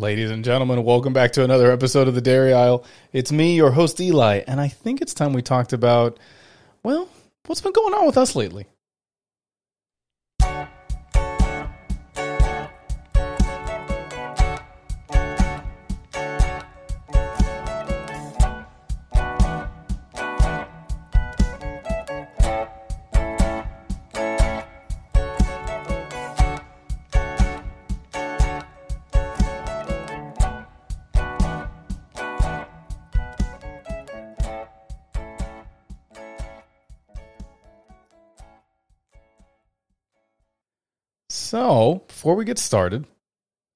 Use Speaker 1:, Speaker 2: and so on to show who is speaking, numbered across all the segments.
Speaker 1: Ladies and gentlemen, welcome back to another episode of the Dairy Aisle. It's me, your host Eli, and I think it's time we talked about, well, what's been going on with us lately. Before we get started,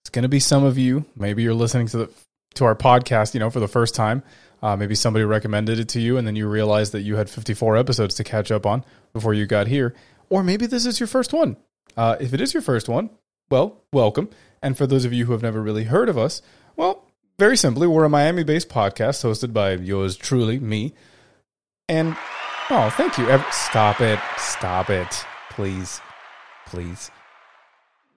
Speaker 1: it's going to be some of you. Maybe you're listening to the to our podcast, you know, for the first time. Uh, maybe somebody recommended it to you, and then you realized that you had 54 episodes to catch up on before you got here. Or maybe this is your first one. Uh, if it is your first one, well, welcome. And for those of you who have never really heard of us, well, very simply, we're a Miami-based podcast hosted by yours truly, me. And oh, thank you. Stop it. Stop it. Please. Please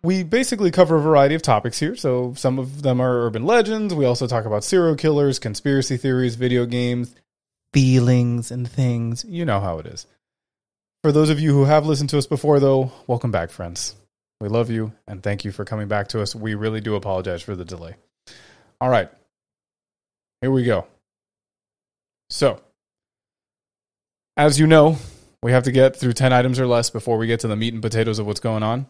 Speaker 1: we basically cover a variety of topics here. So some of them are urban legends. We also talk about serial killers, conspiracy theories, video games, feelings, and things. You know how it is. For those of you who have listened to us before, though, welcome back, friends. We love you and thank you for coming back to us. We really do apologize for the delay. All right, here we go. So, as you know, we have to get through 10 items or less before we get to the meat and potatoes of what's going on.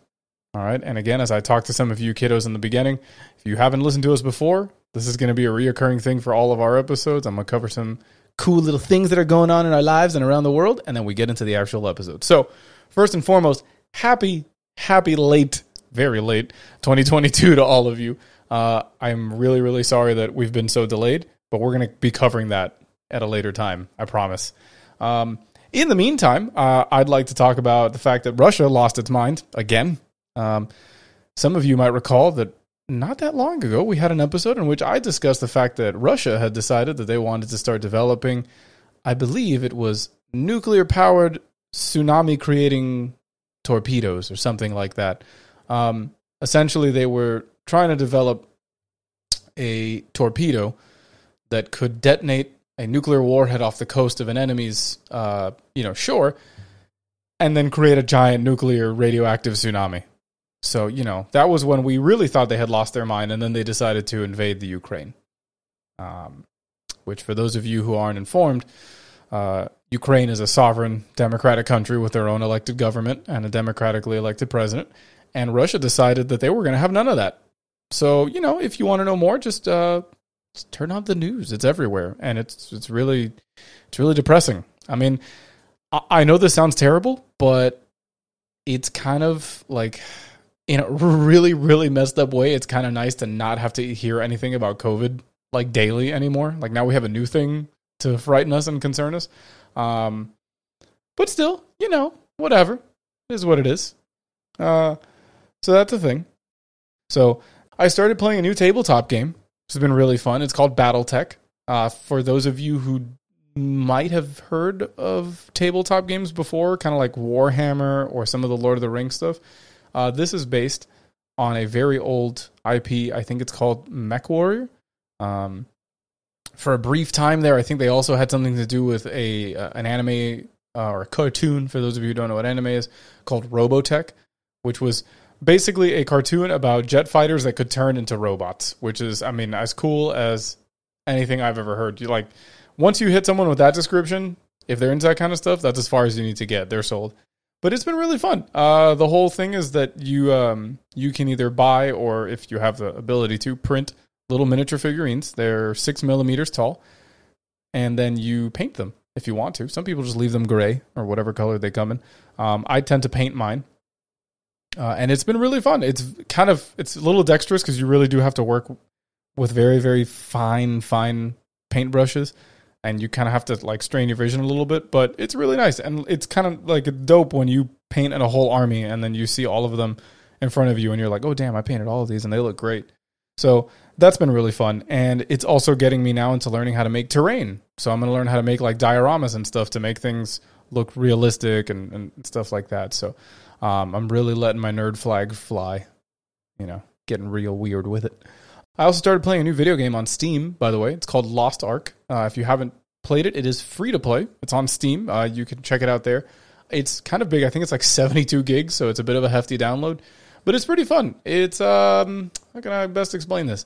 Speaker 1: All right. And again, as I talked to some of you kiddos in the beginning, if you haven't listened to us before, this is going to be a reoccurring thing for all of our episodes. I'm going to cover some cool little things that are going on in our lives and around the world. And then we get into the actual episode. So, first and foremost, happy, happy late, very late 2022 to all of you. Uh, I'm really, really sorry that we've been so delayed, but we're going to be covering that at a later time. I promise. Um, in the meantime, uh, I'd like to talk about the fact that Russia lost its mind again um, some of you might recall that not that long ago, we had an episode in which I discussed the fact that Russia had decided that they wanted to start developing, I believe it was nuclear powered tsunami creating torpedoes or something like that. Um, essentially, they were trying to develop a torpedo that could detonate a nuclear warhead off the coast of an enemy's, uh, you know, shore, and then create a giant nuclear radioactive tsunami. So, you know, that was when we really thought they had lost their mind, and then they decided to invade the Ukraine. Um, which, for those of you who aren't informed, uh, Ukraine is a sovereign democratic country with their own elected government and a democratically elected president. And Russia decided that they were going to have none of that. So, you know, if you want to know more, just, uh, just turn on the news. It's everywhere, and it's it's really it's really depressing. I mean, I, I know this sounds terrible, but it's kind of like in a really really messed up way it's kind of nice to not have to hear anything about covid like daily anymore. Like now we have a new thing to frighten us and concern us. Um but still you know whatever. It is what it is. Uh so that's the thing. So i started playing a new tabletop game. Which has been really fun. It's called battletech. Uh for those of you who might have heard of tabletop games before kind of like warhammer or some of the lord of the rings stuff uh, this is based on a very old IP. I think it's called Mech Warrior. Um, for a brief time there, I think they also had something to do with a uh, an anime uh, or a cartoon. For those of you who don't know what anime is, called Robotech, which was basically a cartoon about jet fighters that could turn into robots. Which is, I mean, as cool as anything I've ever heard. You like once you hit someone with that description, if they're into that kind of stuff, that's as far as you need to get. They're sold but it's been really fun. Uh, the whole thing is that you um, you can either buy or if you have the ability to print little miniature figurines. They're six millimeters tall, and then you paint them if you want to. Some people just leave them gray or whatever color they come in. Um, I tend to paint mine, uh, and it's been really fun. It's kind of it's a little dexterous because you really do have to work with very very fine fine paint brushes and you kind of have to like strain your vision a little bit, but it's really nice and it's kind of like dope when you paint in a whole army and then you see all of them in front of you and you're like, "Oh damn, I painted all of these and they look great." So, that's been really fun and it's also getting me now into learning how to make terrain. So, I'm going to learn how to make like dioramas and stuff to make things look realistic and, and stuff like that. So, um, I'm really letting my nerd flag fly, you know, getting real weird with it. I also started playing a new video game on Steam, by the way. It's called Lost Ark. Uh, if you haven't played it, it is free to play. It's on Steam. Uh, you can check it out there. It's kind of big. I think it's like 72 gigs, so it's a bit of a hefty download, but it's pretty fun. It's um, how can I best explain this?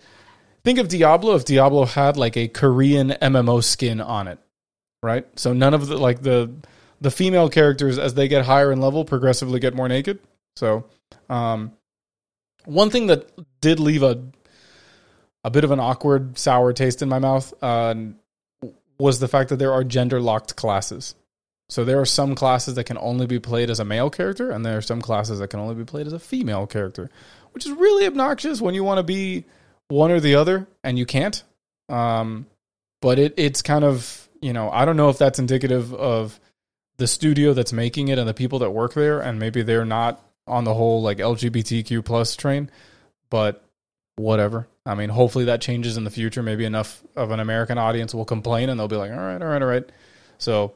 Speaker 1: Think of Diablo if Diablo had like a Korean MMO skin on it, right? So none of the like the the female characters as they get higher in level progressively get more naked. So, um, one thing that did leave a a bit of an awkward sour taste in my mouth uh, was the fact that there are gender locked classes. So there are some classes that can only be played as a male character, and there are some classes that can only be played as a female character, which is really obnoxious when you want to be one or the other and you can't. Um, but it it's kind of you know I don't know if that's indicative of the studio that's making it and the people that work there, and maybe they're not on the whole like LGBTQ plus train, but whatever. I mean, hopefully that changes in the future. Maybe enough of an American audience will complain and they'll be like, all right, all right, all right. So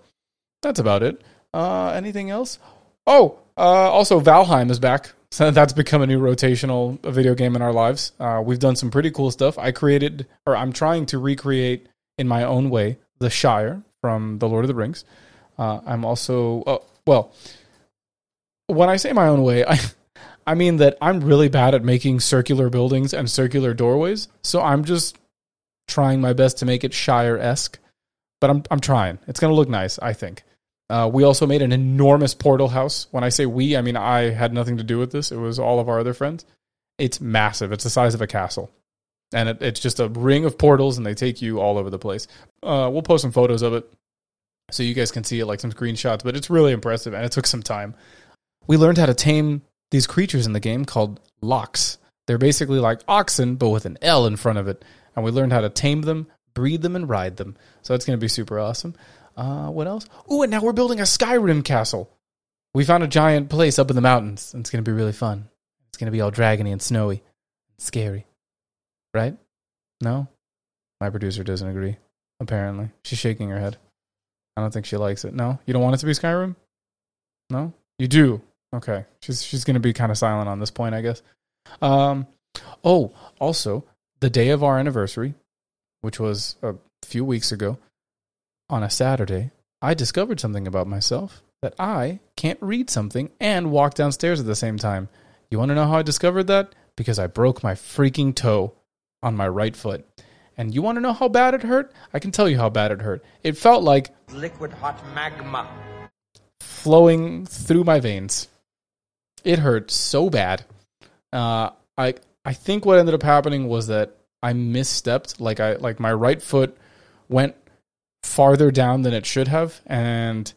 Speaker 1: that's about it. Uh, anything else? Oh, uh, also Valheim is back. So that's become a new rotational video game in our lives. Uh, we've done some pretty cool stuff. I created, or I'm trying to recreate in my own way, the Shire from The Lord of the Rings. Uh, I'm also, oh, well, when I say my own way, I, I mean that I'm really bad at making circular buildings and circular doorways. So I'm just trying my best to make it Shire esque. But I'm I'm trying. It's gonna look nice, I think. Uh, we also made an enormous portal house. When I say we, I mean I had nothing to do with this. It was all of our other friends. It's massive. It's the size of a castle, and it, it's just a ring of portals, and they take you all over the place. Uh, we'll post some photos of it so you guys can see it, like some screenshots. But it's really impressive, and it took some time. We learned how to tame these creatures in the game called Lox. They're basically like oxen, but with an L in front of it. And we learned how to tame them, breed them, and ride them. So it's going to be super awesome. Uh, what else? Ooh, and now we're building a Skyrim castle. We found a giant place up in the mountains, and it's going to be really fun. It's going to be all dragony and snowy, and scary, right? No, my producer doesn't agree. Apparently, she's shaking her head. I don't think she likes it. No, you don't want it to be Skyrim. No, you do. Okay, she's she's going to be kind of silent on this point, I guess. Um, oh, also the day of our anniversary, which was a few weeks ago, on a Saturday, I discovered something about myself that I can't read something and walk downstairs at the same time. You want to know how I discovered that? Because I broke my freaking toe on my right foot. And you want to know how bad it hurt? I can tell you how bad it hurt. It felt like
Speaker 2: liquid hot magma
Speaker 1: flowing through my veins. It hurt so bad. Uh, I I think what ended up happening was that I misstepped. Like I like my right foot went farther down than it should have, and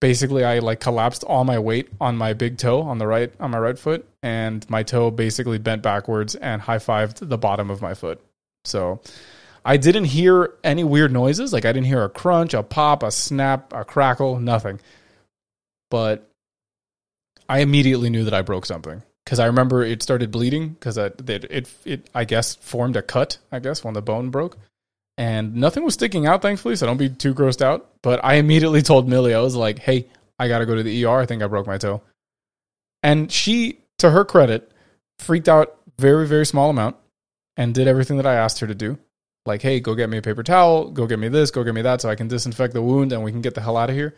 Speaker 1: basically I like collapsed all my weight on my big toe on the right on my right foot, and my toe basically bent backwards and high fived the bottom of my foot. So I didn't hear any weird noises. Like I didn't hear a crunch, a pop, a snap, a crackle, nothing. But I immediately knew that I broke something because I remember it started bleeding because it, it, it, I guess, formed a cut, I guess, when the bone broke. And nothing was sticking out, thankfully, so don't be too grossed out. But I immediately told Millie, I was like, hey, I got to go to the ER. I think I broke my toe. And she, to her credit, freaked out very, very small amount and did everything that I asked her to do. Like, hey, go get me a paper towel, go get me this, go get me that, so I can disinfect the wound and we can get the hell out of here.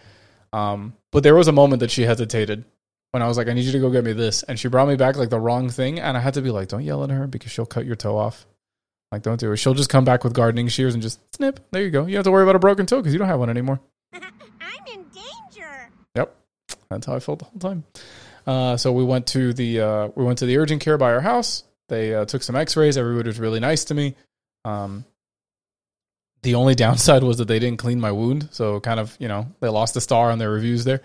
Speaker 1: Um, but there was a moment that she hesitated when I was like, I need you to go get me this. And she brought me back like the wrong thing. And I had to be like, don't yell at her because she'll cut your toe off. Like, don't do it. She'll just come back with gardening shears and just snip. There you go. You don't have to worry about a broken toe because you don't have one anymore.
Speaker 3: I'm in danger.
Speaker 1: Yep. That's how I felt the whole time. Uh, so we went to the uh, we went to the urgent care by our house. They uh, took some X-rays. Everybody was really nice to me. Um, the only downside was that they didn't clean my wound, so kind of you know they lost a star on their reviews there.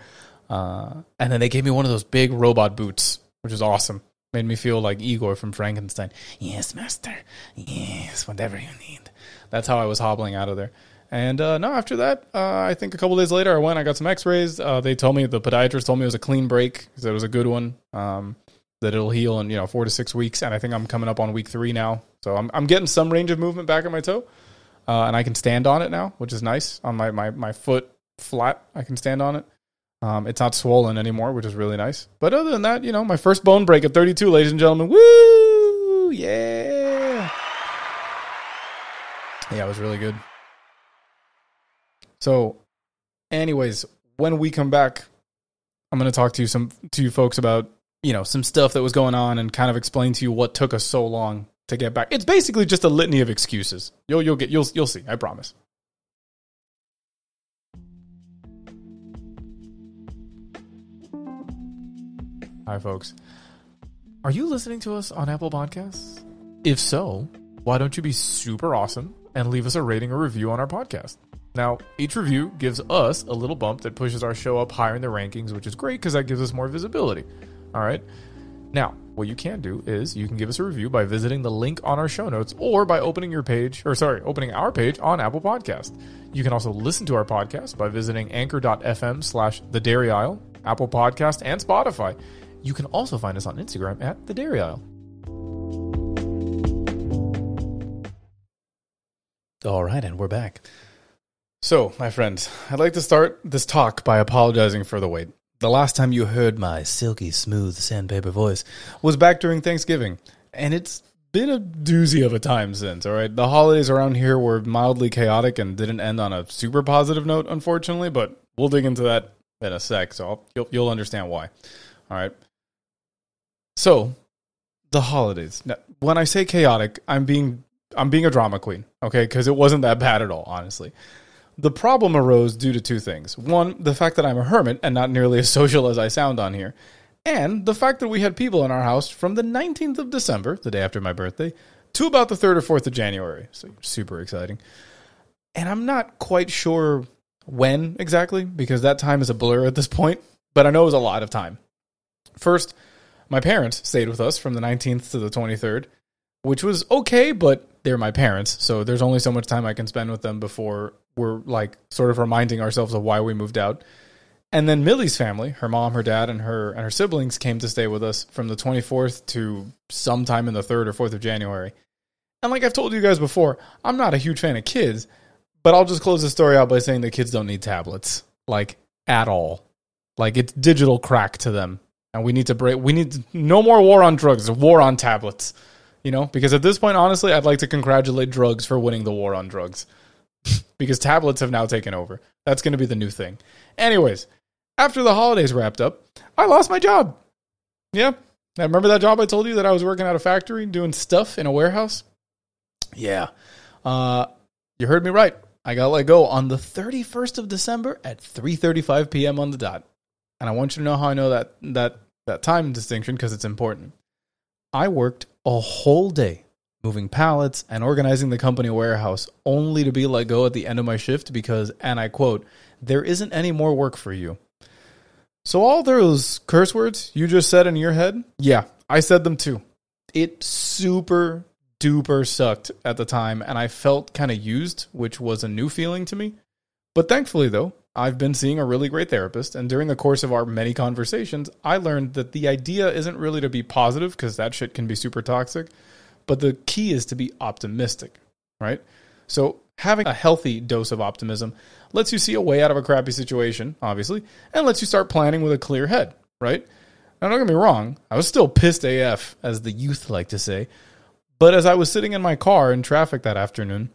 Speaker 1: Uh, and then they gave me one of those big robot boots, which was awesome. Made me feel like Igor from Frankenstein. Yes, master. Yes, whatever you need. That's how I was hobbling out of there. And uh, no, after that, uh, I think a couple days later, I went. I got some X-rays. Uh, they told me the podiatrist told me it was a clean break. It was a good one. Um, that it'll heal in you know four to six weeks. And I think I'm coming up on week three now. So I'm I'm getting some range of movement back in my toe, uh, and I can stand on it now, which is nice. On my my my foot flat, I can stand on it. Um, it's not swollen anymore, which is really nice. But other than that, you know, my first bone break at 32, ladies and gentlemen. Woo! Yeah. Yeah, it was really good. So, anyways, when we come back, I'm going to talk to you some to you folks about you know some stuff that was going on and kind of explain to you what took us so long to get back. It's basically just a litany of excuses. You'll you'll get you'll you'll see. I promise. Hi, folks. Are you listening to us on Apple Podcasts? If so, why don't you be super awesome and leave us a rating or review on our podcast? Now, each review gives us a little bump that pushes our show up higher in the rankings, which is great because that gives us more visibility. All right. Now, what you can do is you can give us a review by visiting the link on our show notes or by opening your page, or sorry, opening our page on Apple Podcast. You can also listen to our podcast by visiting anchor.fm slash the dairy aisle, Apple Podcast, and Spotify. You can also find us on Instagram at the dairy aisle. All right, and we're back. So, my friends, I'd like to start this talk by apologizing for the wait. The last time you heard my silky smooth sandpaper voice was back during Thanksgiving, and it's been a doozy of a time since, all right? The holidays around here were mildly chaotic and didn't end on a super positive note, unfortunately, but we'll dig into that in a sec, so I'll, you'll, you'll understand why. All right. So, the holidays. Now, when I say chaotic, I'm being I'm being a drama queen, okay? Because it wasn't that bad at all, honestly. The problem arose due to two things. One, the fact that I'm a hermit and not nearly as social as I sound on here, and the fact that we had people in our house from the 19th of December, the day after my birthday, to about the 3rd or 4th of January. So super exciting. And I'm not quite sure when exactly because that time is a blur at this point, but I know it was a lot of time. First, my parents stayed with us from the 19th to the 23rd, which was okay, but they're my parents, so there's only so much time I can spend with them before we're like sort of reminding ourselves of why we moved out. And then Millie's family, her mom, her dad, and her and her siblings came to stay with us from the 24th to sometime in the 3rd or 4th of January. And like I've told you guys before, I'm not a huge fan of kids, but I'll just close the story out by saying the kids don't need tablets, like at all. Like it's digital crack to them, and we need to break. We need no more war on drugs, war on tablets. You know, because at this point, honestly, I'd like to congratulate drugs for winning the war on drugs, because tablets have now taken over. That's going to be the new thing. Anyways, after the holidays wrapped up, I lost my job. Yeah, I remember that job I told you that I was working at a factory doing stuff in a warehouse. Yeah, uh, you heard me right. I got let go on the 31st of December at 3:35 p.m. on the dot. And I want you to know how I know that that that time distinction because it's important. I worked a whole day moving pallets and organizing the company warehouse only to be let go at the end of my shift because and I quote, there isn't any more work for you. So all those curse words you just said in your head, yeah, I said them too. It super duper sucked at the time and I felt kind of used, which was a new feeling to me. But thankfully though, I've been seeing a really great therapist and during the course of our many conversations, I learned that the idea isn't really to be positive because that shit can be super toxic, but the key is to be optimistic, right? So having a healthy dose of optimism lets you see a way out of a crappy situation, obviously, and lets you start planning with a clear head, right? Now, don't get me wrong, I was still pissed AF, as the youth like to say. But as I was sitting in my car in traffic that afternoon,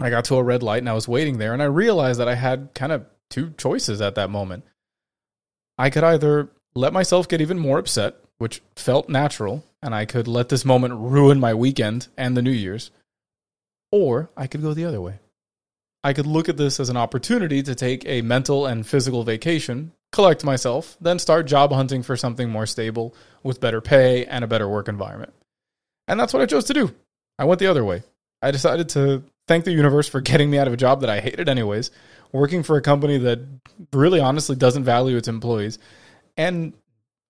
Speaker 1: I got to a red light and I was waiting there, and I realized that I had kind of two choices at that moment. I could either let myself get even more upset, which felt natural, and I could let this moment ruin my weekend and the New Year's, or I could go the other way. I could look at this as an opportunity to take a mental and physical vacation, collect myself, then start job hunting for something more stable with better pay and a better work environment. And that's what I chose to do. I went the other way. I decided to thank the universe for getting me out of a job that I hated, anyways, working for a company that really honestly doesn't value its employees, and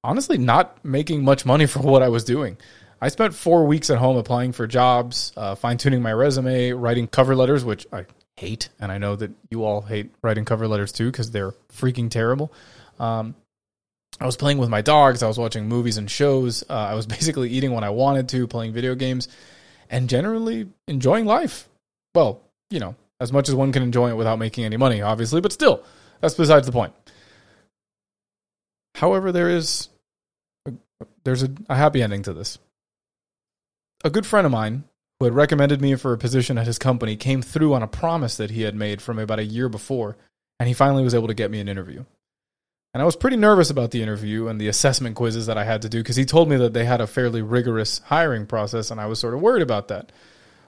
Speaker 1: honestly not making much money for what I was doing. I spent four weeks at home applying for jobs, uh, fine tuning my resume, writing cover letters, which I hate. And I know that you all hate writing cover letters too because they're freaking terrible. Um, I was playing with my dogs. I was watching movies and shows. Uh, I was basically eating when I wanted to, playing video games, and generally enjoying life. Well, you know, as much as one can enjoy it without making any money, obviously, but still, that's besides the point. However, there is a, there's a, a happy ending to this. A good friend of mine who had recommended me for a position at his company, came through on a promise that he had made from about a year before, and he finally was able to get me an interview. And I was pretty nervous about the interview and the assessment quizzes that I had to do because he told me that they had a fairly rigorous hiring process, and I was sort of worried about that.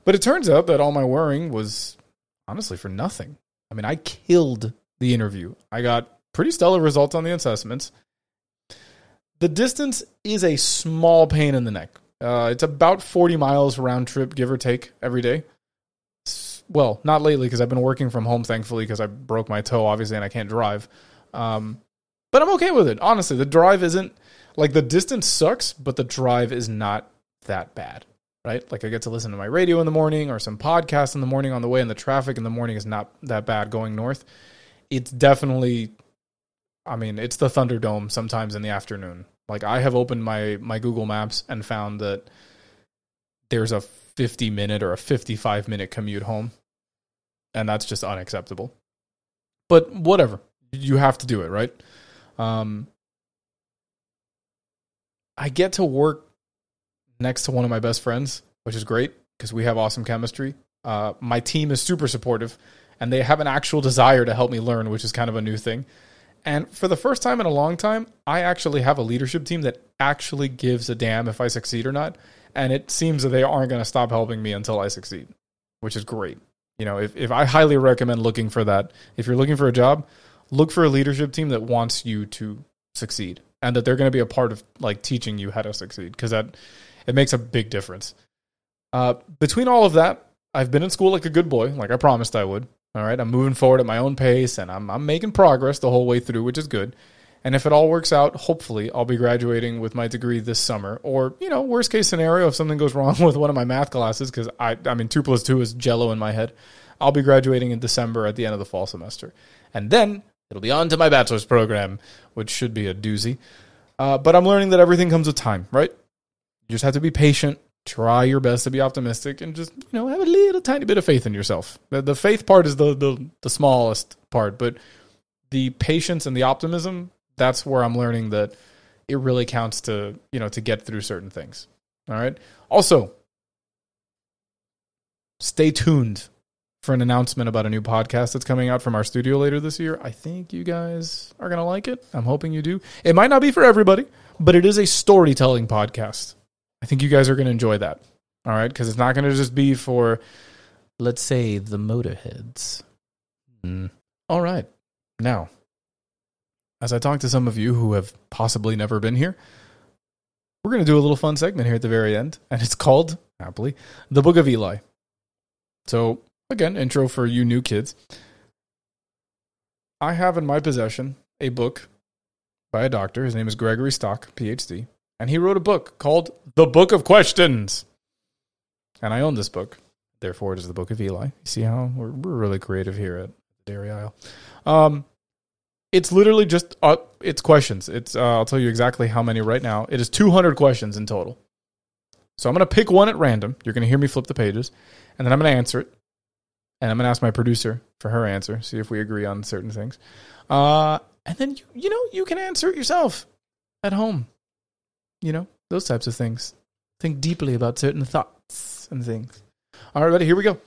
Speaker 1: But it turns out that all my worrying was honestly for nothing. I mean, I killed the interview. I got pretty stellar results on the assessments. The distance is a small pain in the neck. Uh, it's about 40 miles round trip, give or take, every day. Well, not lately because I've been working from home, thankfully, because I broke my toe, obviously, and I can't drive. Um, but I'm okay with it. Honestly, the drive isn't like the distance sucks, but the drive is not that bad, right? Like I get to listen to my radio in the morning or some podcast in the morning on the way, and the traffic in the morning is not that bad going north. It's definitely, I mean, it's the Thunderdome sometimes in the afternoon. Like I have opened my my Google Maps and found that there's a 50 minute or a 55 minute commute home, and that's just unacceptable. But whatever, you have to do it, right? Um, I get to work next to one of my best friends, which is great because we have awesome chemistry. Uh, my team is super supportive, and they have an actual desire to help me learn, which is kind of a new thing. And for the first time in a long time, I actually have a leadership team that actually gives a damn if I succeed or not. And it seems that they aren't going to stop helping me until I succeed, which is great. You know, if, if I highly recommend looking for that, if you're looking for a job, look for a leadership team that wants you to succeed and that they're going to be a part of like teaching you how to succeed because that it makes a big difference. Uh, between all of that, I've been in school like a good boy, like I promised I would. All right, I'm moving forward at my own pace and I'm I'm making progress the whole way through, which is good. And if it all works out, hopefully I'll be graduating with my degree this summer. Or, you know, worst case scenario, if something goes wrong with one of my math classes, because I I mean two plus two is jello in my head, I'll be graduating in December at the end of the fall semester. And then it'll be on to my bachelor's program, which should be a doozy. Uh, but I'm learning that everything comes with time, right? You just have to be patient, try your best to be optimistic, and just you know have a little tiny bit of faith in yourself. The, the faith part is the, the the smallest part, but the patience and the optimism that's where I'm learning that it really counts to you know to get through certain things. All right. Also, stay tuned for an announcement about a new podcast that's coming out from our studio later this year. I think you guys are going to like it. I'm hoping you do. It might not be for everybody, but it is a storytelling podcast. I think you guys are going to enjoy that. All right. Because it's not going to just be for, let's say, the motorheads. Mm. All right. Now, as I talk to some of you who have possibly never been here, we're going to do a little fun segment here at the very end, and it's called, happily, The Book of Eli. So, again, intro for you new kids. I have in my possession a book by a doctor. His name is Gregory Stock, PhD, and he wrote a book called The Book of Questions. And I own this book. Therefore, it is the Book of Eli. You see how we're, we're really creative here at Dairy Aisle. Um, it's literally just uh, it's questions. It's uh, I'll tell you exactly how many right now. It is 200 questions in total. So I'm going to pick one at random. You're going to hear me flip the pages, and then I'm going to answer it. And I'm going to ask my producer for her answer, see if we agree on certain things. Uh, and then you, you know you can answer it yourself at home. You know those types of things. Think deeply about certain thoughts and things. All right, ready? Here we go.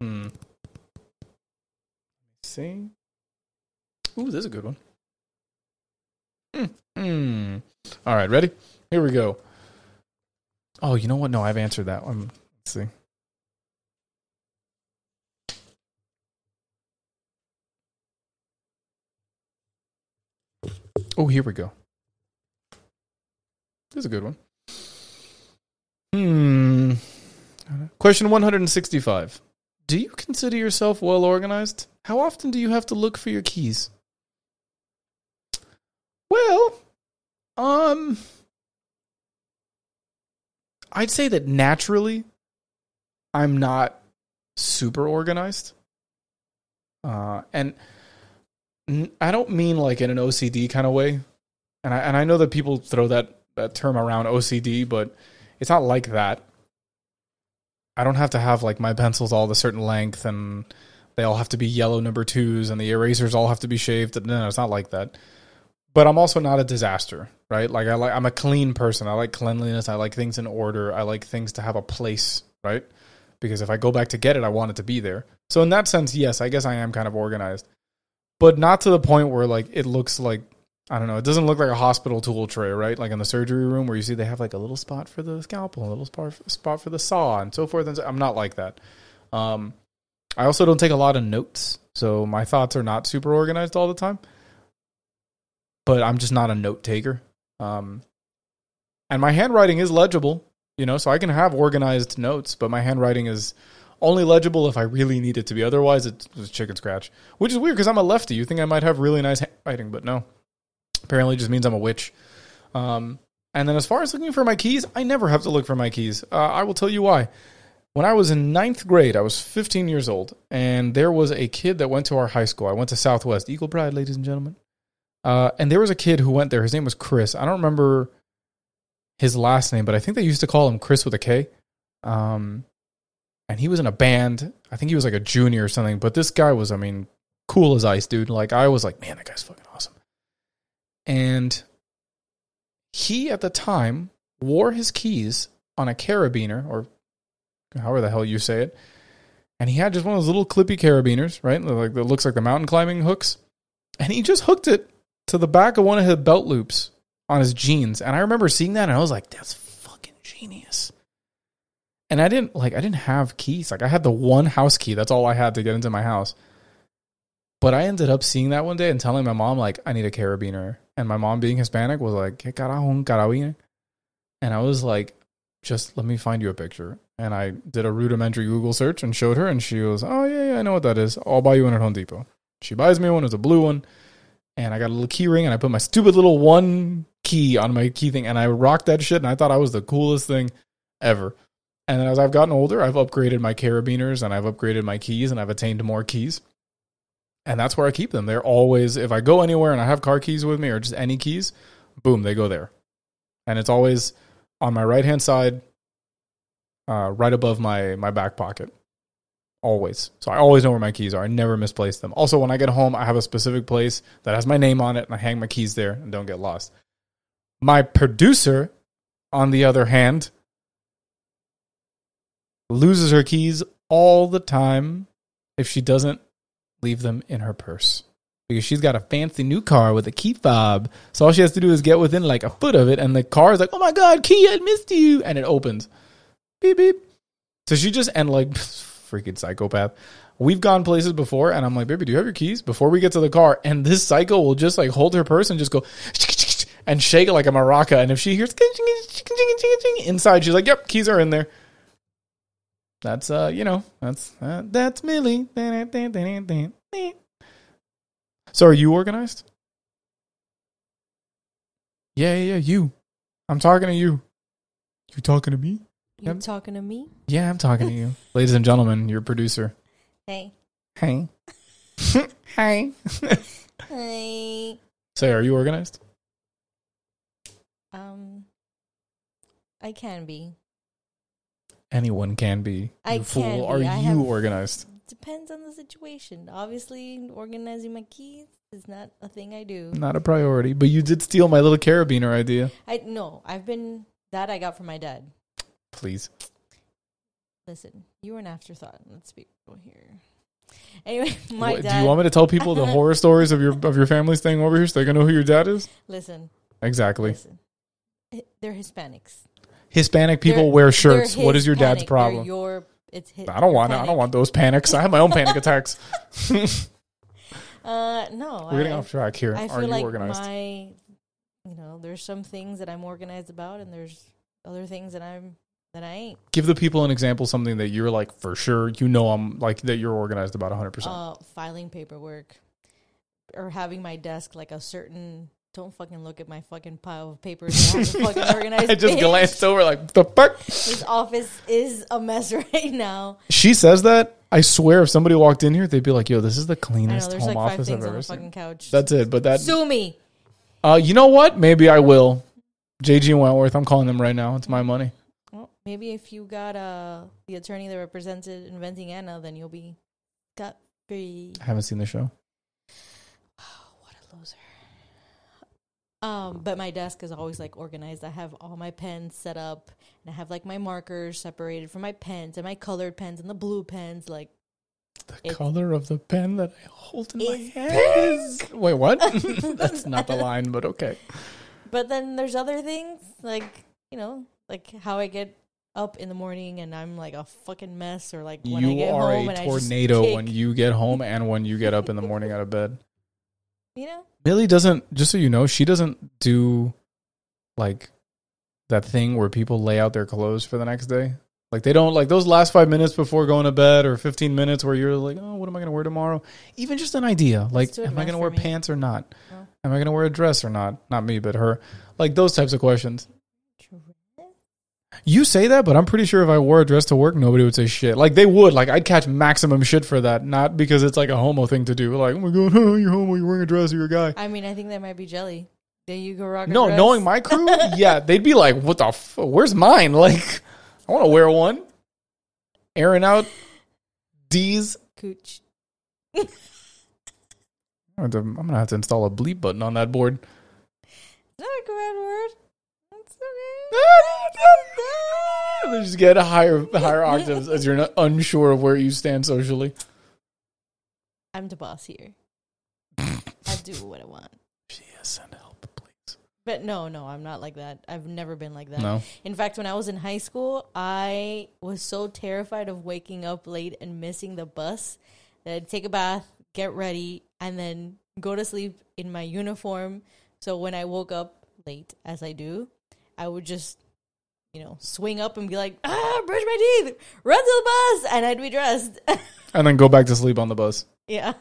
Speaker 1: Hmm see. Ooh, this is a good one. Mm, mm. All right, ready? Here we go. Oh, you know what? No, I've answered that one. Let's see. Oh, here we go. This is a good one. Hmm. Question 165. Do you consider yourself well organized? How often do you have to look for your keys? Well, um, I'd say that naturally, I'm not super organized. Uh, and I don't mean like in an OCD kind of way. And I, and I know that people throw that, that term around OCD, but it's not like that. I don't have to have like my pencils all the certain length and they all have to be yellow number twos and the erasers all have to be shaved. No, no, it's not like that. But I'm also not a disaster, right? Like I like I'm a clean person. I like cleanliness. I like things in order. I like things to have a place, right? Because if I go back to get it, I want it to be there. So in that sense, yes, I guess I am kind of organized. But not to the point where like it looks like I don't know, it doesn't look like a hospital tool tray, right? Like in the surgery room where you see they have like a little spot for the scalpel, a little spot for the saw and so forth and so I'm not like that. Um I also don't take a lot of notes, so my thoughts are not super organized all the time. But I'm just not a note taker. Um, and my handwriting is legible, you know, so I can have organized notes, but my handwriting is only legible if I really need it to be. Otherwise, it's, chicken scratch, which is weird because I'm a lefty. You think I might have really nice handwriting, but no. Apparently, just means I'm a witch. Um, and then as far as looking for my keys, I never have to look for my keys. Uh, I will tell you why. When I was in ninth grade, I was 15 years old, and there was a kid that went to our high school. I went to Southwest Eagle Pride, ladies and gentlemen. Uh, and there was a kid who went there. His name was Chris. I don't remember his last name, but I think they used to call him Chris with a K. Um, and he was in a band. I think he was like a junior or something. But this guy was, I mean, cool as ice, dude. Like I was like, man, that guy's fucking awesome. And he at the time wore his keys on a carabiner or however the hell you say it. And he had just one of those little clippy carabiners, right? Like that looks like the mountain climbing hooks. And he just hooked it to the back of one of his belt loops on his jeans. And I remember seeing that and I was like, that's fucking genius. And I didn't like I didn't have keys. Like I had the one house key. That's all I had to get into my house. But I ended up seeing that one day and telling my mom like I need a carabiner. And my mom being Hispanic was like, "¿Qué carajo un carabiner?" And I was like, "Just let me find you a picture." And I did a rudimentary Google search and showed her and she was, "Oh yeah, yeah, I know what that is. I'll buy you one at Home Depot." She buys me one. It's a blue one and I got a little key ring and I put my stupid little one key on my key thing and I rocked that shit and I thought I was the coolest thing ever. And as I've gotten older, I've upgraded my carabiners and I've upgraded my keys and I've attained more keys. And that's where I keep them. They're always if I go anywhere and I have car keys with me or just any keys, boom, they go there. And it's always on my right hand side, uh, right above my my back pocket always. So I always know where my keys are. I never misplace them. Also, when I get home, I have a specific place that has my name on it, and I hang my keys there and don't get lost. My producer, on the other hand, loses her keys all the time if she doesn't leave them in her purse. Because she's got a fancy new car with a key fob. So all she has to do is get within like a foot of it, and the car is like, oh my God, key, I missed you. And it opens. Beep, beep. So she just, and like, freaking psychopath. We've gone places before, and I'm like, baby, do you have your keys? Before we get to the car, and this psycho will just like hold her purse and just go and shake it like a maraca. And if she hears inside, she's like, yep, keys are in there. That's uh, you know, that's uh, that's Millie. So are you organized? Yeah, yeah, yeah, you. I'm talking to you. You talking to me?
Speaker 4: You
Speaker 1: Yep.
Speaker 4: talking to me?
Speaker 1: Yeah, I'm talking to you. Ladies and gentlemen, your producer.
Speaker 4: Hey.
Speaker 1: Hey. hey.
Speaker 4: Hey.
Speaker 1: Say, are you organized?
Speaker 4: Um I can be.
Speaker 1: Anyone can be.
Speaker 4: I
Speaker 1: You fool.
Speaker 4: can be.
Speaker 1: Are
Speaker 4: I
Speaker 1: you
Speaker 4: have-
Speaker 1: organized?
Speaker 4: Depends on the situation. Obviously, organizing my keys is not a thing I do.
Speaker 1: Not a priority, but you did steal my little carabiner idea.
Speaker 4: I no, I've been that I got from my dad.
Speaker 1: Please.
Speaker 4: Listen, you were an afterthought. Let's be real here. Anyway, my
Speaker 1: What-
Speaker 4: dad.
Speaker 1: do you want me to tell people the horror stories of your of your family staying over here so they can know who your dad is?
Speaker 4: listen,
Speaker 1: Exactly.
Speaker 4: listen. They're Hispanics.
Speaker 1: Hispanic people
Speaker 4: They're-
Speaker 1: wear shirts. What is your dad's problem?
Speaker 4: Your it's his,
Speaker 1: I don't want it. I don't want those panics. I have my own panic attacks.
Speaker 4: Uh, no.
Speaker 1: We're getting
Speaker 4: I,
Speaker 1: off track here.
Speaker 4: I
Speaker 1: Are
Speaker 4: feel
Speaker 1: you
Speaker 4: like
Speaker 1: organized?
Speaker 4: my, you know, there's some things that I'm organized about, and there's other things that I'm that I ain't.
Speaker 1: Give the people an example, something that you're like for sure. You know, I'm like that. You're organized about 100. percent
Speaker 4: Uh, filing paperwork, or having my desk like a certain. Don't fucking look at my fucking pile of papers. and fucking organized.
Speaker 1: I just glanced over like the fuck.
Speaker 4: This office is a mess right now.
Speaker 1: She says that. I swear, if somebody walked in here, they'd be like, "Yo, this is the
Speaker 4: I know
Speaker 1: cleanest home
Speaker 4: like
Speaker 1: office I've ever
Speaker 4: the
Speaker 1: seen."
Speaker 4: fucking couch.
Speaker 1: That's it. But that,
Speaker 4: Sue me.
Speaker 1: uh, you know what? Maybe I will. JG and Wentworth. I'm calling them right now. It's my money.
Speaker 4: Well, maybe if you got uh the attorney that represented Inventing Anna, then you'll be got free.
Speaker 1: I haven't seen the show.
Speaker 4: Oh, What a loser. Um, but my desk is always like organized. I have all my pens set up, and I have like my markers separated from my pens and my colored pens and the blue pens. Like,
Speaker 1: The color of the pen that I hold in my hand is. Wait, what? That's not the line, but okay.
Speaker 4: but then there's other things like you know, like how I get up in the morning and I'm like a fucking mess, or like when I
Speaker 1: You
Speaker 4: get
Speaker 1: are
Speaker 4: home
Speaker 1: a
Speaker 4: and I just
Speaker 1: tornado
Speaker 4: kick,
Speaker 1: when you get home and when you get up in the morning out of bed.
Speaker 4: you know.
Speaker 1: Millie doesn't, just so you know, she doesn't do like that thing where people lay out their clothes for the next day. Like they don't like those last five minutes before going to bed or 15 minutes where you're like, oh, what am I going to wear tomorrow? Even just an idea. Like, am I going to wear
Speaker 4: me.
Speaker 1: pants or not?
Speaker 4: No.
Speaker 1: Am I going to wear a dress or not? Not me, but her. Like those types of questions. You say that, but I'm pretty sure if I wore a dress to work, nobody would say shit. Like they would. Like I'd catch maximum shit for that, not because it's like a homo thing to do. Like, oh my god, you're homo, you're wearing a dress, you're a guy.
Speaker 4: I mean, I think that might be jelly. There you go, rock.
Speaker 1: No,
Speaker 4: dress.
Speaker 1: knowing my crew, yeah, they'd be like, "What the? F- where's mine? Like, I want to wear one." Airing out D's.
Speaker 4: cooch.
Speaker 1: I'm gonna, have to, I'm gonna have to install a bleep button on that board.
Speaker 4: Not a bad word.
Speaker 1: They just get higher higher octaves as you're not unsure of where you stand socially.
Speaker 4: I'm the boss here. I do what I want.
Speaker 1: Yes, send help, please.
Speaker 4: But no, no, I'm not like that. I've never been like that.
Speaker 1: No,
Speaker 4: In fact, when I was in high school, I was so terrified of waking up late and missing the bus that I'd take a bath, get ready, and then go to sleep in my uniform. So when I woke up late, as I do, I would just, you know, swing up and be like, ah, brush my teeth, run to the bus, and I'd be dressed.
Speaker 1: and then go back to sleep on the bus.
Speaker 4: yeah.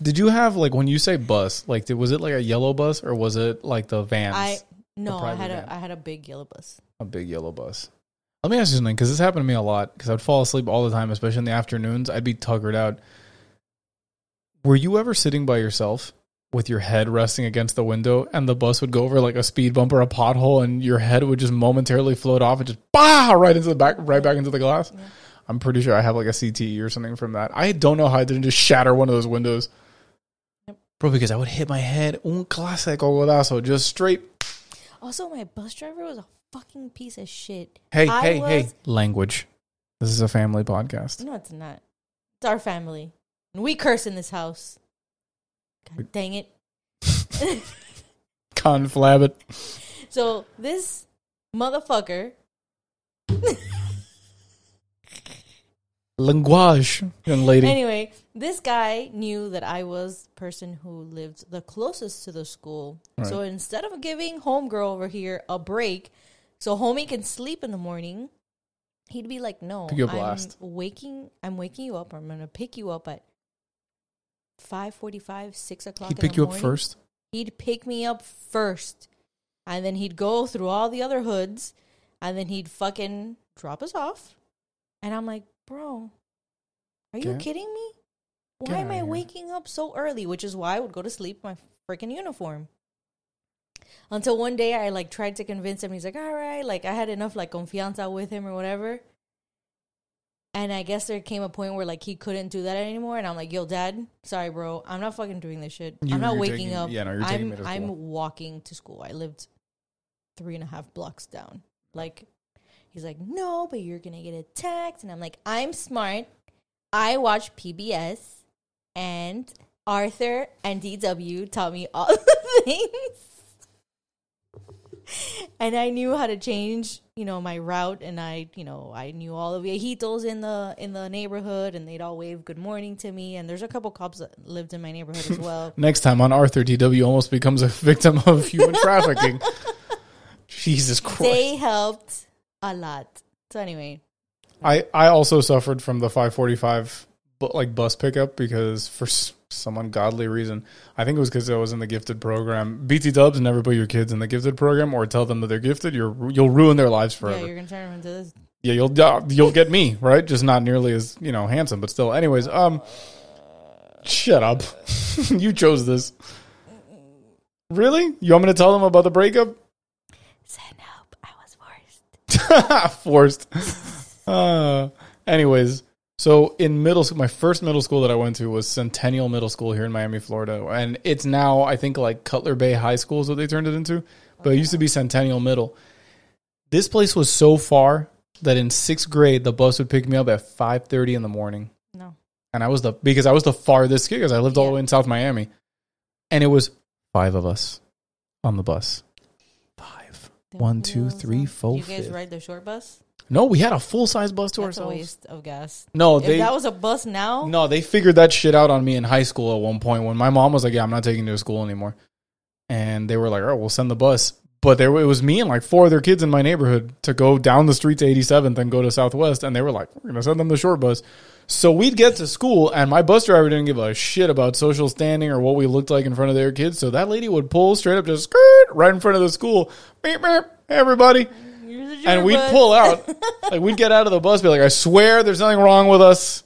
Speaker 1: Did you have like when you say bus, like did, was it like a yellow bus or was it like the vans?
Speaker 4: I no, I had
Speaker 1: van.
Speaker 4: a I had a big yellow bus.
Speaker 1: a big yellow bus. Let me ask you something because this happened to me a lot because I'd fall asleep all the time, especially in the afternoons. I'd be tuggered out. Were you ever sitting by yourself with your head resting against the window and the bus would go over like a speed bump or a pothole and your head would just momentarily float off and just bah right into the back, right back into the glass? I'm pretty sure I have like a CTE or something from that. I don't know how I didn't just shatter one of those windows. Bro, because I would hit my head un clásico golazo, just straight
Speaker 4: Also, my bus driver was a fucking piece of shit.
Speaker 1: Hey,
Speaker 4: I
Speaker 1: hey, hey, language. This is a family podcast.
Speaker 4: No, it's not. It's our family. And we curse in this house. God dang it.
Speaker 1: Conflab it.
Speaker 4: So this motherfucker
Speaker 1: Language, young lady.
Speaker 4: anyway, this guy knew that I was the person who lived the closest to the school. So instead of giving homegirl over here a break so homie can sleep in the morning, he'd be like, No,
Speaker 1: Pick you up
Speaker 4: I'm waking I'm waking you up. I'm gonna pick you up at five forty five, six o'clock.
Speaker 1: He'd pick
Speaker 4: the
Speaker 1: you up first.
Speaker 4: he'd pick me up first. And then he'd go through all the other hoods and then he'd fucking drop us off. And i'm like bro are you
Speaker 1: Get-
Speaker 4: kidding me? Why am i waking up so early? Which is why i would go to sleep in my freaking uniform. Until one day i like tried to convince him. He's like all right like i had enough like confianza with him or whatever and I guess there came a point where like he couldn't do that anymore, and I'm like, "Yo, Dad, sorry, bro, I'm not fucking doing this shit.
Speaker 1: You-
Speaker 4: I'm not waking
Speaker 1: taking-
Speaker 4: up.
Speaker 1: yeah, no, you're taking
Speaker 4: I'm. I'm walking to school. I lived three and a half blocks down. Like, he's like, "No, but you're gonna get attacked," and I'm like, "I'm smart. I watch PBS, and Arthur and DW taught me all the things." and I knew how to change, you know, my route, and I, you know, I knew all the viejitos in the in the neighborhood, and they'd all wave good morning to me. And there's a couple cops that lived in my neighborhood as well.
Speaker 1: Next time on Arthur, DW almost becomes a victim of human trafficking. Jesus Christ.
Speaker 4: they helped a lot. So anyway,
Speaker 1: I, I also suffered from the 545 but like bus pickup because for some ungodly reason, I think it was because I was in the gifted program. BT Dubs never put your kids in the gifted program or tell them that they're gifted. You're you'll ruin their lives forever.
Speaker 4: yeah, you're gonna turn them into this.
Speaker 1: Yeah, you'll uh, you'll get me right, just not nearly as you know handsome, but still. Anyways, um, shut up. you chose this. Really? You want me to tell them about the breakup?
Speaker 4: Said nope, I was forced.
Speaker 1: Forced. Uh, anyways, So in middle school, my first middle school that I went to was Centennial Middle School here in Miami, Florida, and it's now I think like Cutler Bay High School is what they turned it into, but it used to be Centennial Middle. This place was so far that in sixth grade the bus would pick me up at five thirty in the morning,
Speaker 4: No.
Speaker 1: and I was the because I was the farthest kid because I lived all the way in South Miami, and it was five of us on the bus. Five. One, two, three, four,
Speaker 4: you guys
Speaker 1: fifth.
Speaker 4: ride the short bus?
Speaker 1: No, we had a full size bus to
Speaker 4: That's a waste of gas.
Speaker 1: No,
Speaker 4: if
Speaker 1: they
Speaker 4: that was a bus now,
Speaker 1: no, they figured that shit out on me in high school at one point when my mom was like, "Yeah, I'm not taking you to school anymore," and they were like, "Oh, we'll send the bus." But there, it was me and like four other kids in my neighborhood to go down the street to 87th and go to Southwest, and they were like, "We're gonna send them the short bus." So we'd get to school, and my bus driver didn't give a shit about social standing or what we looked like in front of their kids. So that lady would pull straight up, just skirt right in front of the school. Beep, beep, hey, everybody and we'd pull out. like we'd get out of the bus, be like, "I swear, there's nothing wrong with us.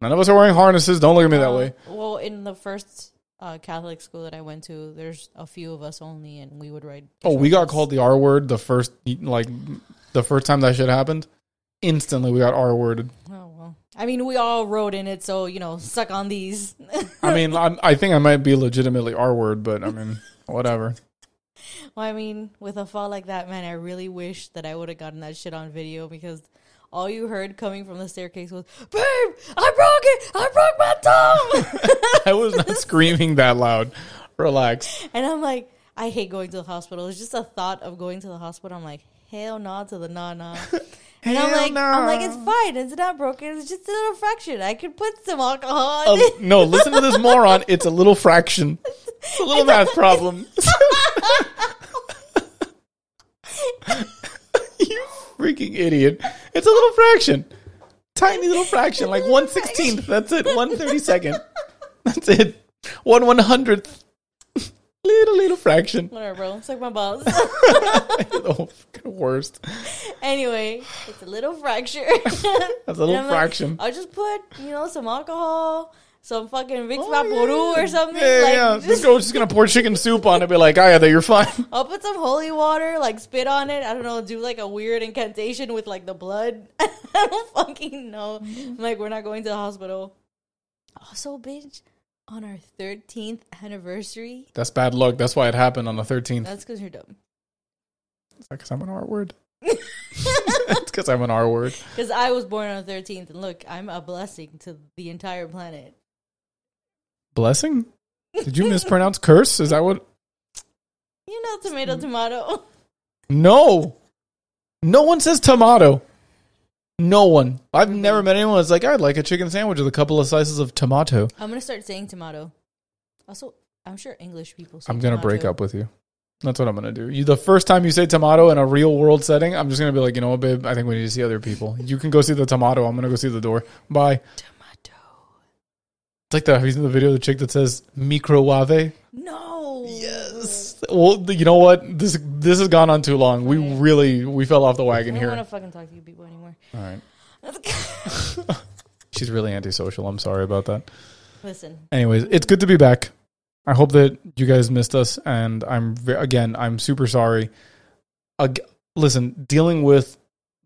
Speaker 1: None of us are wearing harnesses. Don't look at me that
Speaker 4: Uh,
Speaker 1: way."
Speaker 4: Well, in the first uh, Catholic school that I went to, there's a few of us only, and we would ride.
Speaker 1: Oh, we got called the R word the first, like, the first time that shit happened. Instantly, we got R worded.
Speaker 4: Oh well, I mean, we all rode in it, so you know, suck on these.
Speaker 1: I mean, I'm, I think I might be legitimately R word, but I mean, whatever.
Speaker 4: Well, I mean, with a fall like that, man, I really wish that I would have gotten that shit on video because all you heard coming from the staircase was, "Babe, I broke it! I broke my tongue!"
Speaker 1: I was not screaming that loud. Relax.
Speaker 4: and I'm like, I hate going to the hospital. It's just a thought of going to the hospital. I'm like, hell no to the nah nah. And I'm like, I'm like, it's fine. It's not broken. It's just a little fraction. I could put some alcohol on
Speaker 1: Uh, no, listen to this moron. It's a little fraction. It's a little math problem. you freaking idiot. It's a little fraction. Tiny little fraction, like one sixteenth. That's it. One thirty second. That's it. One one hundredth. Little little fraction.
Speaker 4: Whatever, bro. It's like my balls.
Speaker 1: Oh, the worst.
Speaker 4: anyway, it's a little fracture.
Speaker 1: That's a little
Speaker 4: I'm like,
Speaker 1: fraction.
Speaker 4: I'll just put, you know, some alcohol, some fucking Vicks
Speaker 1: Oh,
Speaker 4: Vaporub
Speaker 1: yeah.
Speaker 4: or something.
Speaker 1: Yeah,
Speaker 4: like,
Speaker 1: yeah.
Speaker 4: Just,
Speaker 1: Just go. Just gonna pour chicken soup on it. Be like, oh yeah, that you're fine.
Speaker 4: I'll put some holy water, like spit on it. I don't know, do like a weird incantation with like the blood. I don't fucking know. I'm like, we're not going to the hospital. Also, bitch, on our 13th anniversary,
Speaker 1: That's bad luck. That's why it happened on the thirteenth.
Speaker 4: that's because you're dumb.
Speaker 1: It's because I'm an R word. it's because I'm an R word.
Speaker 4: Because I was born on the 13th, and look, I'm a blessing to the entire planet.
Speaker 1: Blessing? Did you mispronounce curse? Is that what?
Speaker 4: You know, tomato, tomato.
Speaker 1: No. No one says tomato. No one. I've never met anyone that's like, I'd like a chicken sandwich with a couple of slices of tomato.
Speaker 4: I'm gonna start saying tomato. Also, I'm sure English people. Say
Speaker 1: I'm going to
Speaker 4: tomato.
Speaker 1: break up with you. That's what I'm going to do. You, the first time you say tomato in a real world setting, I'm just going to be like, you know what, babe? I think we need to see other people. You can go see the tomato. I'm going to go see the door. Bye.
Speaker 4: Tomato.
Speaker 1: It's like the, have you seen the video of the chick that says microwave?
Speaker 4: No.
Speaker 1: Yes. Well, th- you know what? This this has gone on too long. We really we fell off the wagon I
Speaker 4: don't
Speaker 1: here.
Speaker 4: I don't want to fucking talk to you people anymore.
Speaker 1: All right. She's really antisocial. I'm sorry about that.
Speaker 4: Listen,
Speaker 1: Anyways, it's good to be back. I hope that you guys missed us, and I'm again, I'm super sorry. Ag- listen, dealing with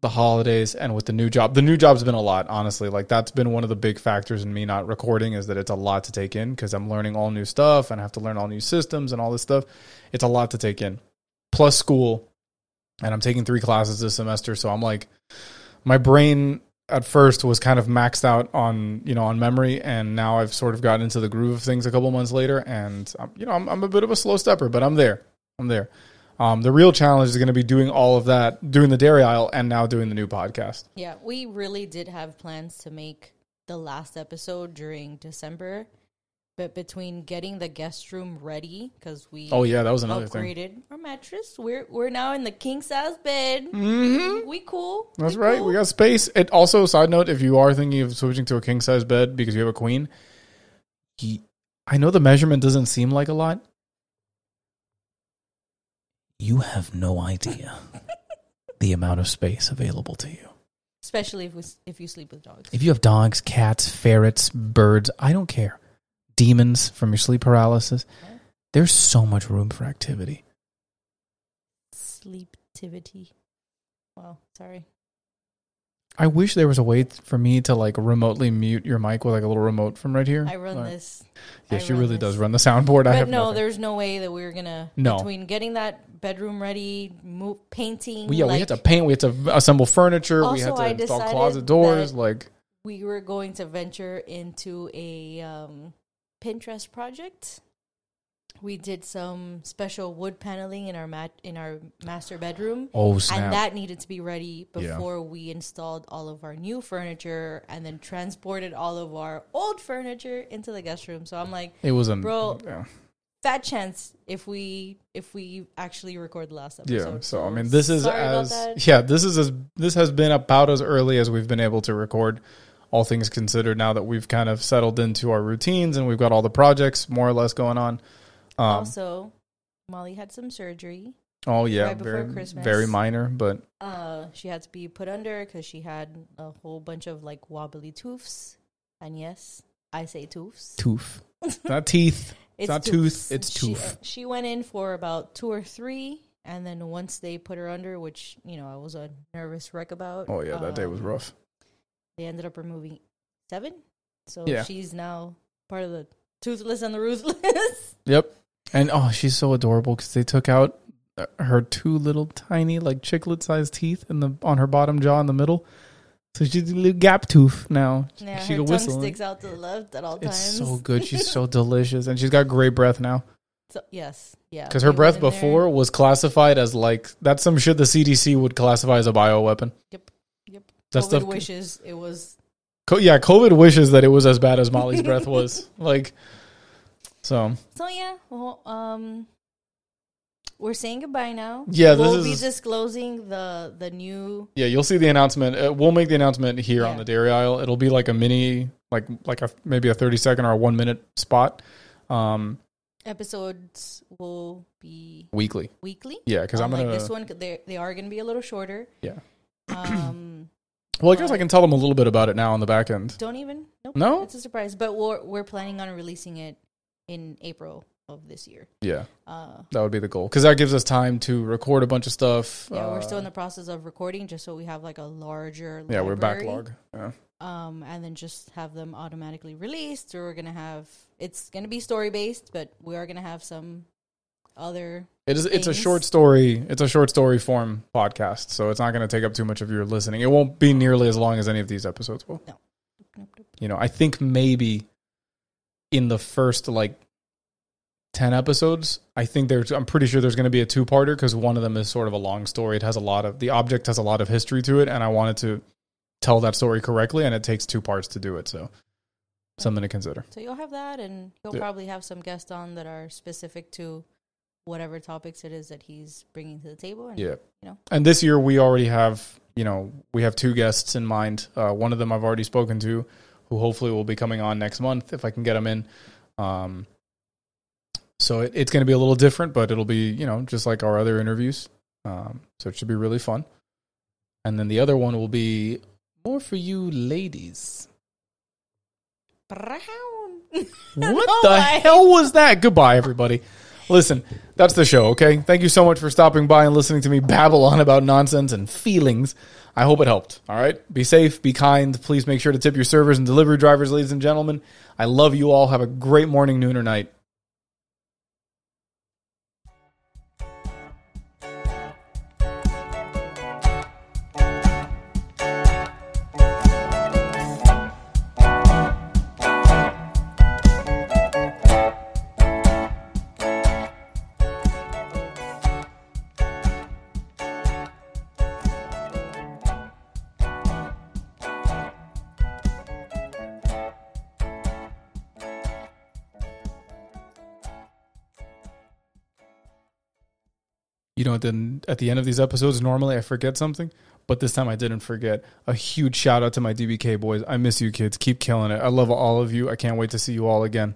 Speaker 1: the holidays and with the new job, the new job's been a lot. Honestly, like that's been one of the big factors in me not recording is that it's a lot to take in because I'm learning all new stuff and I have to learn all new systems and all this stuff. It's a lot to take in, plus school, and I'm taking three classes this semester, so I'm like, my brain at first was kind of maxed out on you know on memory and now i've sort of gotten into the groove of things a couple months later and um, you know I'm, I'm a bit of a slow stepper but i'm there i'm there um, the real challenge is going to be doing all of that doing the Dairy Aisle and now doing the new podcast
Speaker 4: yeah, we really did have plans to make the last episode during December, but between getting the guest room ready because we
Speaker 1: oh yeah that was another thing
Speaker 4: upgraded our mattress, we're we're now in the king size bed.
Speaker 1: mm-hmm.
Speaker 4: We cool.
Speaker 1: that's
Speaker 4: We
Speaker 1: right
Speaker 4: cool.
Speaker 1: we got space it also side note if you are thinking of switching to a king size bed because you have a queen he, i know the measurement doesn't seem like a lot you have no idea the amount of space available to you
Speaker 4: especially if we, if you sleep with dogs.
Speaker 1: If you have dogs, cats, ferrets, birds, I don't care. Demons from your sleep paralysis, there's so much room for activity.
Speaker 4: Sleeptivity. Wow, sorry.
Speaker 1: I wish there was a way for me to like remotely mute your mic with like a little remote from right here.
Speaker 4: I run
Speaker 1: Like,
Speaker 4: this.
Speaker 1: Yeah,
Speaker 4: I
Speaker 1: she really
Speaker 4: this.
Speaker 1: does run the soundboard. I
Speaker 4: But
Speaker 1: have
Speaker 4: no,
Speaker 1: nothing.
Speaker 4: there's no way that we are gonna
Speaker 1: No.
Speaker 4: between getting that bedroom ready, move, painting.
Speaker 1: Well, yeah, we had to paint. We had to assemble furniture. we had to
Speaker 4: I
Speaker 1: install closet doors. Like,
Speaker 4: we were going to venture into a um, Pinterest project. We did some special wood paneling in our mat in our master bedroom,
Speaker 1: oh snap!
Speaker 4: and that needed to be ready
Speaker 1: Yeah.
Speaker 4: before we installed all of our new furniture and then transported all of our old furniture into the guest room. So I'm like,
Speaker 1: it was a
Speaker 4: Bro,
Speaker 1: Yeah.
Speaker 4: fat chance if we if we actually record the last episode.
Speaker 1: Yeah. So I mean, this is
Speaker 4: sorry
Speaker 1: as yeah, this is as this has been about as early as we've been able to record. All things considered, now that we've kind of settled into our routines and we've got all the projects more or less going on. Um,
Speaker 4: also, Molly had some surgery.
Speaker 1: oh yeah,
Speaker 4: right before
Speaker 1: very
Speaker 4: Christmas.
Speaker 1: very minor, but
Speaker 4: Uh, she had to be put under because she had a whole bunch of like wobbly toofs. And yes, I say toofs.
Speaker 1: tooth, not teeth.
Speaker 4: It's
Speaker 1: not
Speaker 4: toofs.
Speaker 1: tooth, it's
Speaker 4: She-
Speaker 1: tooth.
Speaker 4: She went in for about two or three, and then once they put her under, which you know I was a nervous wreck about.
Speaker 1: Oh yeah, that day was
Speaker 4: um,
Speaker 1: rough.
Speaker 4: They ended up removing seven, so
Speaker 1: Yeah.
Speaker 4: she's now part of the toothless and the ruthless.
Speaker 1: Yep. And oh, she's so adorable because they took out uh, her two little tiny, like chiclet sized teeth in the on her bottom jaw in the middle. So she's a little gap tooth now.
Speaker 4: yeah,
Speaker 1: she
Speaker 4: her
Speaker 1: can
Speaker 4: tongue
Speaker 1: whistle.
Speaker 4: sticks out to the left at all
Speaker 1: It's
Speaker 4: times.
Speaker 1: so good. She's so delicious, and she's got great breath now.
Speaker 4: So- yes, yeah.
Speaker 1: Because her breath
Speaker 4: in there-
Speaker 1: before was classified as like that's some shit the CDC would classify as a bioweapon.
Speaker 4: Yep. Yep.
Speaker 1: That
Speaker 4: COVID
Speaker 1: stuff.
Speaker 4: wishes it was
Speaker 1: Co- yeah, COVID wishes that it was as bad as Molly's breath was. Like, so
Speaker 4: So yeah, well, um, we're saying goodbye now.
Speaker 1: Yeah, this
Speaker 4: we'll be disclosing the the new.
Speaker 1: yeah, you'll see the announcement. Uh, we'll make the announcement here on the Dairy Aisle. It'll be like a mini, like like a maybe a thirty second or a one minute spot, um,
Speaker 4: Episodes will be
Speaker 1: weekly.
Speaker 4: weekly.
Speaker 1: Yeah, because I'm gonna.
Speaker 4: this one, they they are going to be a little shorter.
Speaker 1: Yeah.
Speaker 4: Um,
Speaker 1: well, I guess I can tell them a little bit about it now on the back end.
Speaker 4: don't even. Nope,
Speaker 1: No?
Speaker 4: it's a surprise. But we're we're planning on releasing it in April of this year.
Speaker 1: Yeah,
Speaker 4: Uh,
Speaker 1: that would be the goal because that gives us time to record a bunch of stuff.
Speaker 4: yeah, we're
Speaker 1: uh,
Speaker 4: still in the process of recording, just so we have like a larger.
Speaker 1: yeah, we're backlog. Yeah.
Speaker 4: um, and then just have them automatically released. Or we're gonna have it's gonna be story based, but we are gonna have some other.
Speaker 1: It is. It's a short story. It's a short story form podcast, so it's not going to take up too much of your listening. It won't be nearly as long as any of these episodes will.
Speaker 4: Nope, nope.
Speaker 1: You know, I think maybe in the first like ten episodes, I think there's. I'm pretty sure there's going to be a two parter because one of them is sort of a long story. It has a lot of the object has a lot of history to it, and I wanted to tell that story correctly, and it takes two parts to do it. So something to consider.
Speaker 4: So you'll have that, and you'll
Speaker 1: Yeah.
Speaker 4: probably have some guests on that are specific to whatever topics it is that he's bringing to the table. And,
Speaker 1: Yeah.
Speaker 4: you know.
Speaker 1: And this year we already have, you know, we have two guests in mind. Uh, one of them I've already spoken to, who hopefully will be coming on next month if I can get him in. Um, so it, it's going to be a little different, but it'll be, you know, just like our other interviews. Um, so it should be really fun. And then the other one will be more for you ladies.
Speaker 4: Brown.
Speaker 1: What
Speaker 4: know
Speaker 1: the
Speaker 4: why.
Speaker 1: hell was that? Goodbye, everybody. Listen, that's the show, okay? Thank you so much for stopping by and listening to me babble on about nonsense and feelings. I hope it helped, all right? Be safe, be kind. Please make sure to tip your servers and delivery drivers, ladies and gentlemen. I love you all. Have a great morning, noon, or night. Know, then at the end of these episodes, normally I forget something, but this time I didn't forget. A huge shout out to my DBK boys. I miss you, kids. Keep killing it. I love all of you. I can't wait to see you all again.